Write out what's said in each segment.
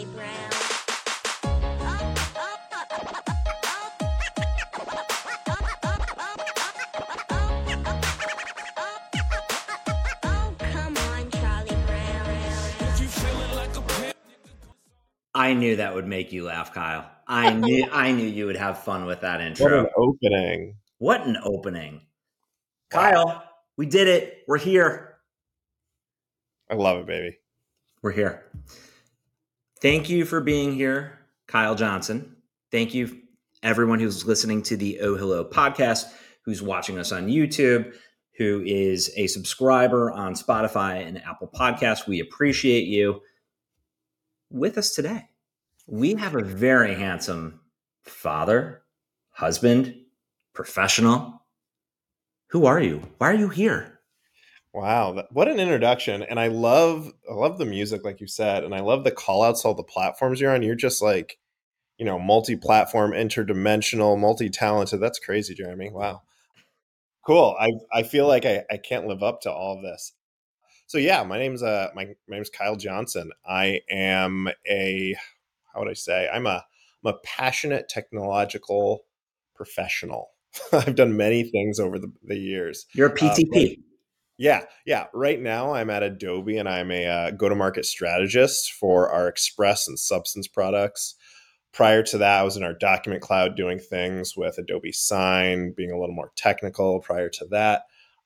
Charlie Brown. Come on, Charlie Brown. I knew that would make you laugh, Kyle. I knew I knew you would have fun with that What intro. an opening. What an opening. Kyle, we did it. We're here. I love it, baby. We're here. Thank you for being here, Kyle Johnson. Thank you, everyone who's listening to the Oh Hello podcast, who's watching us on YouTube, who is a subscriber on Spotify and Apple Podcasts. We appreciate you. With us today, we have a very handsome father, husband, professional. Who are you? Why are you here? Wow, what an introduction. And I love I love the music like you said and I love the call outs all the platforms you're on. You're just like, you know, multi-platform, interdimensional, multi-talented. That's crazy, Jeremy. Wow. Cool. I I feel like I, I can't live up to all of this. So yeah, my name's uh my, my name's Kyle Johnson. I am a how would I say? I'm a I'm a passionate technological professional. I've done many things over the, the years. You're a Uh, PTP. right- Yeah, yeah. Right now, I'm at Adobe and I'm a uh, go to market strategist for our Express and Substance products. Prior to that, I was in our document cloud doing things with Adobe Sign, being a little more technical. Prior to that,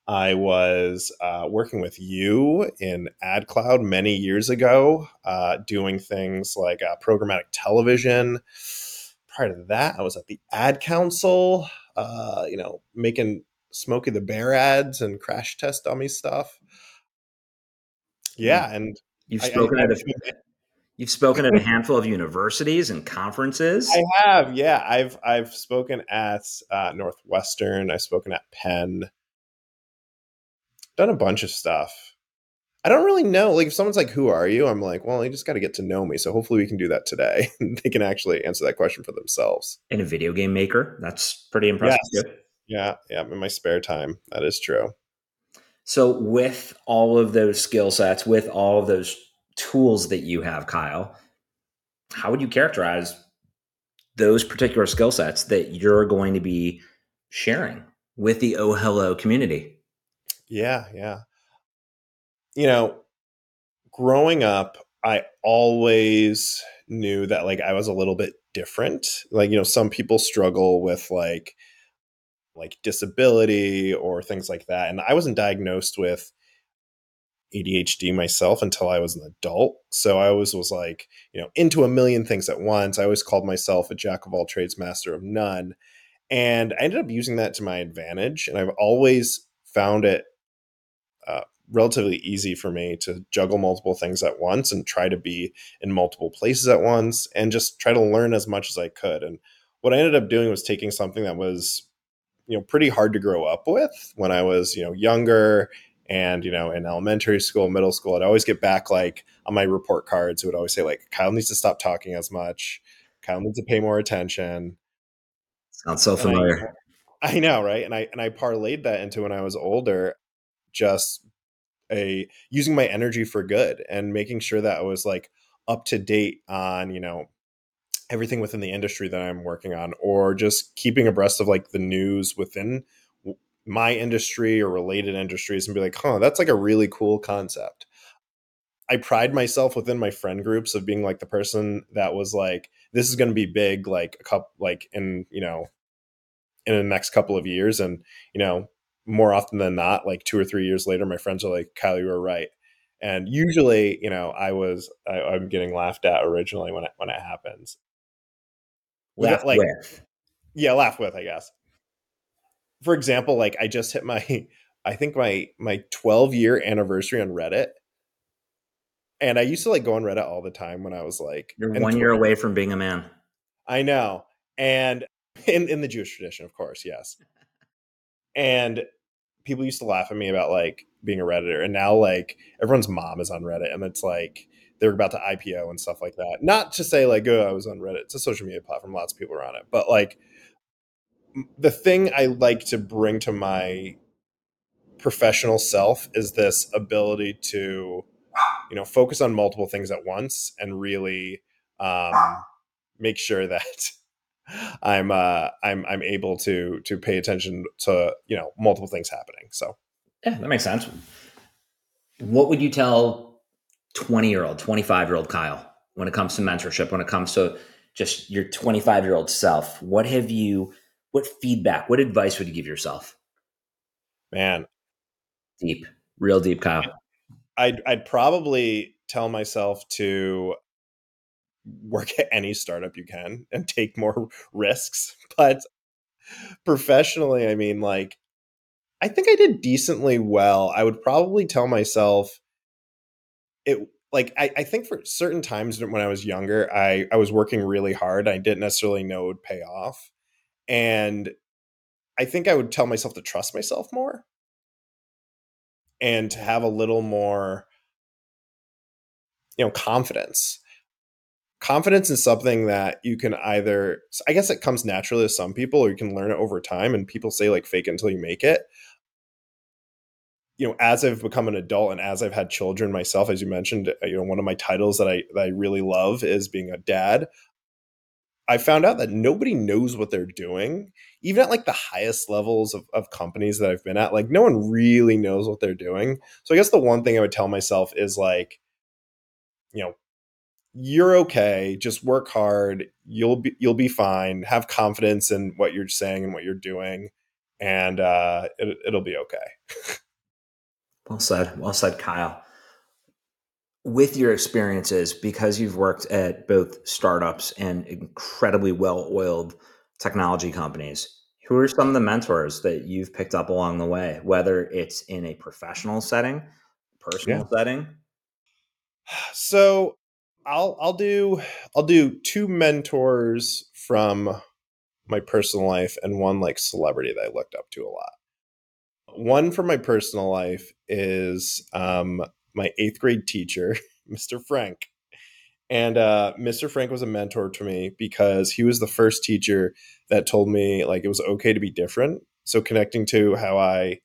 I was uh, working with you in Ad Cloud many years ago, uh, doing things like uh, programmatic television. Prior to that, I was at the Ad Council, uh, you know, making Smokey the Bear ads and crash test dummy stuff. Yeah, and You've I- I- spoken at a I- You've spoken at a handful of universities and conferences. I have, yeah. I've I've spoken at uh, Northwestern. I've spoken at Penn. Done a bunch of stuff. I don't really know. Like, if someone's like, "Who are you?" I'm like, "Well, you just got to get to know me." So hopefully, we can do that today. they can actually answer that question for themselves. and a video game maker. That's pretty impressive. Yes. Yeah, yeah. In my spare time, that is true. So, with all of those skill sets, with all of those tools that you have, Kyle, how would you characterize those particular skill sets that you're going to be sharing with the Oh Hello community? Yeah, yeah. You know, growing up, I always knew that like I was a little bit different. Like, you know, some people struggle with like like disability or things like that. And I wasn't diagnosed with ADHD myself until I was an adult. So I always was like, you know, into a million things at once. I always called myself a jack of all trades, master of none. And I ended up using that to my advantage. And I've always found it uh, relatively easy for me to juggle multiple things at once and try to be in multiple places at once and just try to learn as much as I could. And what I ended up doing was taking something that was, you know, pretty hard to grow up with when I was, you know, younger and, you know, in elementary school, middle school. I'd always get back like on my report cards, it would always say, like, Kyle needs to stop talking as much. Kyle needs to pay more attention. Sounds so And I- familiar. I know, right? And I and I parlayed that into when I was older, just a using my energy for good and making sure that I was like up to date on, you know, everything within the industry that I'm working on, or just keeping abreast of like the news within my industry or related industries and be like, huh, that's like a really cool concept. I pride myself within my friend groups of being like the person that was like, this is going to be big, like a couple, like in, you know, in the next couple of years. And, you know, more often than not, like two or three years later, my friends are like, Kyle, you were right. And usually, you know, I was, I, I'm getting laughed at originally when it, when it happens. Laugh like- with. Yeah, laugh with, I guess. For example, like I just hit my, I think my, my 12 year anniversary on Reddit. And I used to like go on Reddit all the time when I was like, You're one year away from being a man. I know. And in, in the Jewish tradition, of course, yes. And people used to laugh at me about like being a Redditor. And now like everyone's mom is on Reddit and it's like they're about to IPO and stuff like that. Not to say like, oh, I was on Reddit. It's a social media platform. Lots of people are on it. But like the thing I like to bring to my professional self is this ability to, you know, focus on multiple things at once and really um, make sure that I'm uh, I'm I'm able to to pay attention to you know multiple things happening. So Yeah, that makes sense. What would you tell 20 year old, 25 year old Kyle when it comes to mentorship, when it comes to just your 25 year old self? What have you, what feedback, what advice would you give yourself? man, Deep, real deep, Kyle. I'd I'd probably tell myself to work at any startup you can and take more risks. But professionally, I mean, like, I think I did decently well. I would probably tell myself it like I, I think for certain times when I was younger, I, I was working really hard. I didn't necessarily know it would pay off. And I think I would tell myself to trust myself more and to have a little more you know confidence confidence is something that you can either i guess it comes naturally to some people or you can learn it over time and people say like fake until you make it you know as i've become an adult and as i've had children myself as you mentioned uh, you know one of my titles that i that i really love is being a dad. I found out that nobody knows what they're doing even at like the highest levels of, of companies that i've been at like no one really knows what they're doing. So i guess the one thing i would tell myself is like you know you're okay just work hard you'll be you'll be fine have confidence in what you're saying and what you're doing and uh it, it'll be okay Well said. Well said, Kyle. With your experiences, because you've worked at both startups and incredibly well oiled technology companies, who are some of the mentors that you've picked up along the way, whether it's in a professional setting, personal setting? so i'll i'll do i'll do two mentors from my personal life and one like celebrity that i looked up to a lot one from my personal life is um my eighth grade teacher mr frank and uh, mr frank was a mentor to me because he was the first teacher that told me like it was okay to be different so connecting to how i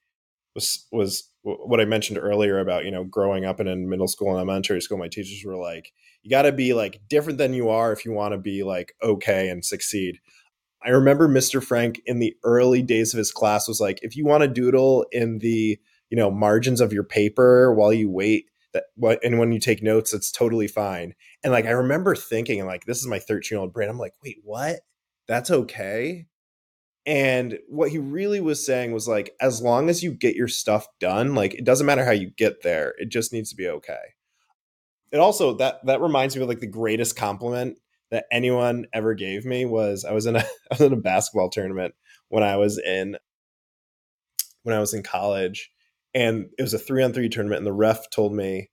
was was what I mentioned earlier about you know growing up and in middle school and elementary school, my teachers were like, you got to be like different than you are if you want to be like okay and succeed. I remember Mr. Frank in the early days of his class was like, if you want to doodle in the you know margins of your paper while you wait that what and when you take notes, it's totally fine. And like I remember thinking, like this is my 13 year old brain. I'm like, wait, what? That's okay. And what he really was saying was like, as long as you get your stuff done, like it doesn't matter how you get there, it just needs to be okay. It also that that reminds me of like the greatest compliment that anyone ever gave me was I was in a I was in a basketball tournament when I was in when I was in college, and it was a three on three tournament, and the ref told me,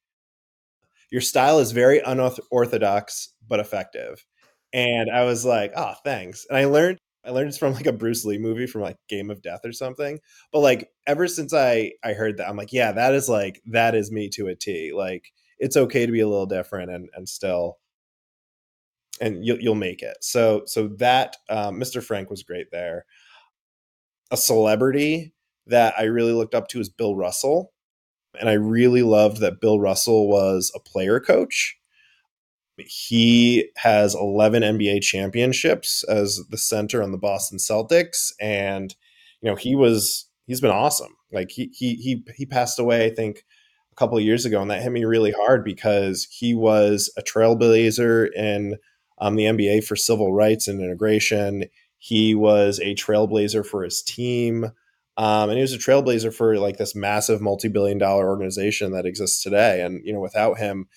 "Your style is very unorthodox but effective." And I was like, "Oh, thanks." And I learned I learned it's from like a Bruce Lee movie from like Game of Death or something. But like ever since I I heard that, I'm like, yeah, that is like that is me to a T. Like it's okay to be a little different and and still and you'll you'll make it. So so that um, Mr. Frank was great there. A celebrity that I really looked up to is Bill Russell, and I really loved that Bill Russell was a player coach he has 11 NBA championships as the center on the Boston Celtics and you know he was he's been awesome like he he he he passed away I think a couple years ago and that hit me really hard because he was a trailblazer in um, the NBA for civil rights and integration. He was a trailblazer for his team um, and he was a trailblazer for like this massive multi-billion dollar organization that exists today. And you know without him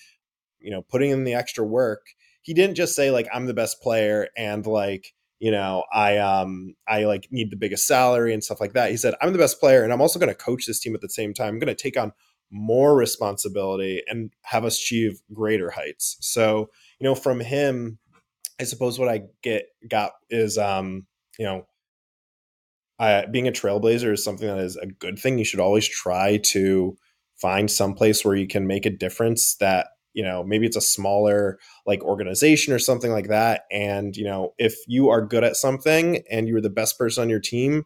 you know putting in the extra work he didn't just say like i'm the best player and like you know i um i like need the biggest salary and stuff like that. He said i'm the best player and i'm also going to coach this team at the same time. I'm going to take on more responsibility and have us achieve greater heights. So you know from him i suppose what i get got is um you know being a trailblazer is something that is a good thing. You should always try to find some place where you can make a difference that you know maybe it's a smaller like organization or something like that. And you know if you are good at something and you're the best person on your team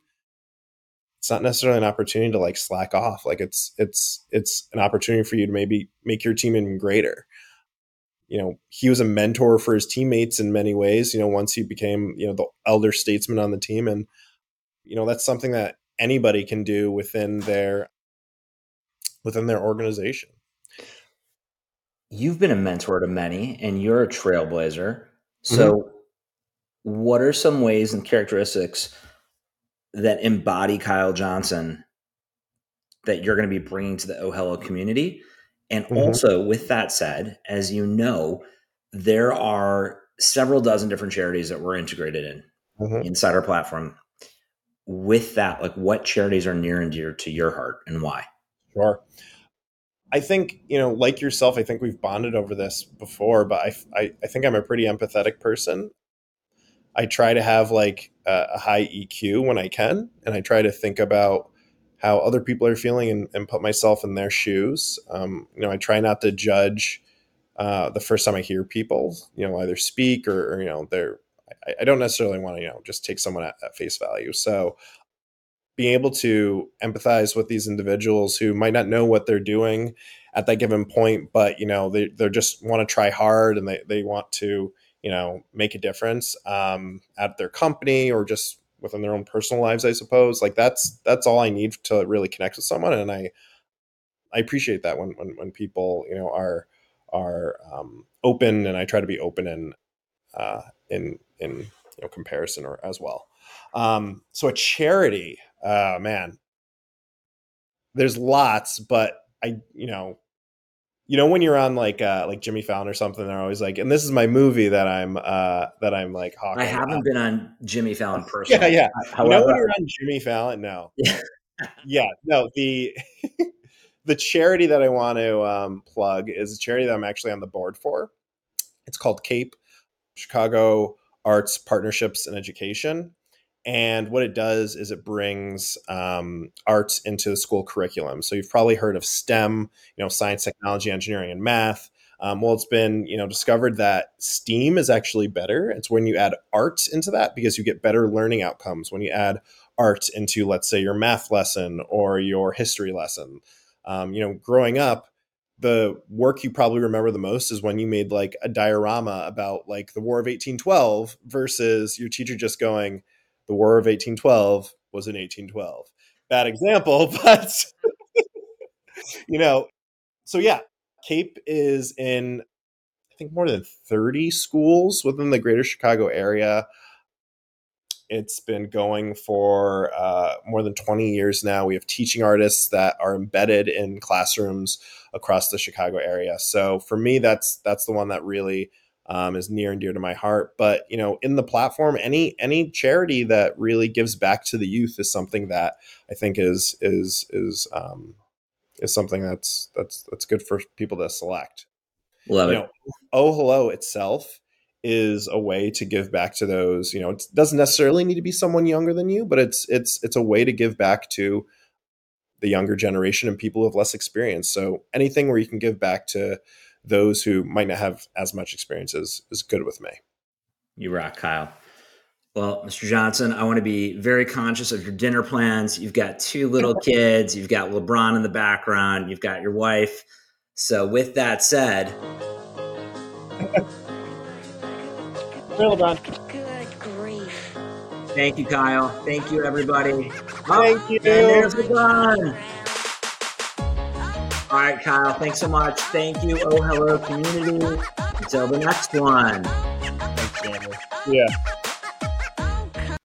it's not necessarily an opportunity to like slack off. Like it's it's it's an opportunity for you to maybe make your team even greater you know, he was a mentor for his teammates in many ways. You know, once he became you know the elder statesman on the team, and you know that's something that anybody can do within their within their organization. You've been a mentor to many, and you're a trailblazer. So, Mm-hmm. what are some ways and characteristics that embody Kyle Johnson that you're going to be bringing to the Oh Hello community? And Mhm. also, with that said, as you know, there are several dozen different charities that we're integrated in Mhm. inside our platform. With that, like what charities are near and dear to your heart and why? Sure. I think, you know, like yourself, I think we've bonded over this before, but I, I, I think I'm a pretty empathetic person. I try to have like a, a high EQ when I can, and I try to think about how other people are feeling and, and put myself in their shoes. Um, you know, I try not to judge uh, the first time I hear people, you know, either speak or, or you know, they're, I, I don't necessarily want to, you know, just take someone at, at face value. So being able to empathize with these individuals who might not know what they're doing at that given point, but you know, they, they just want to try hard and they, they want to, you know, make a difference um, at their company or just within their own personal lives, I suppose. Like that's that's all I need to really connect with someone, and I I appreciate that when when, when people you know are are um, open, and I try to be open in uh, in in you know comparison or as well. Um, so a charity, uh, man, there's lots, but I you know you know when you're on like uh like Jimmy Fallon or something, they're always like, and this is my movie that I'm uh that I'm like hawking. I haven't about." been on Jimmy Fallon personally. yeah. However, you know when you're on Jimmy Fallon? No. Yeah. yeah, no. The the charity that I want to um, plug is a charity that I'm actually on the board for. It's called CAPE, Chicago Arts Partnerships and Education. And what it does is it brings um, arts into the school curriculum. So you've probably heard of STEM, you know, science, technology, engineering, and math. Um, well, it's been you know discovered that STEAM is actually better. It's when you add art into that because you get better learning outcomes when you add art into, let's say, your math lesson or your history lesson. Um, you know, growing up, the work you probably remember the most is when you made like a diorama about like the War of 1812 versus your teacher just going, the War of 1812 was in 1812. Bad example, but you know, so yeah, Cape is in I think more than 30 schools within the greater Chicago area. It's been going for uh, more than 20 years now. We have teaching artists that are embedded in classrooms across the Chicago area. So for me, that's that's the one that really um, is near and dear to my heart. But you know, in the platform, any any charity that really gives back to the youth is something that I think is is is um, is something that's that's that's good for people to select love you it. know, oh hello itself is a way to give back to those. You know, it doesn't necessarily need to be someone younger than you, but it's it's it's a way to give back to the younger generation and people who have less experience. So anything where you can give back to those who might not have as much experience is, is good with me. You rock, Kyle. Well, Mr. Johnson, I want to be very conscious of your dinner plans. You've got two little kids, you've got LeBron in the background, you've got your wife. So, with that said, LeBron. Good grief. thank you, Kyle. Thank you, everybody. Thank you. And there's LeBron. All right, Kyle, thanks so much. Thank you. Oh, hello, community. Until the next one. Thanks, Daniel. Yeah.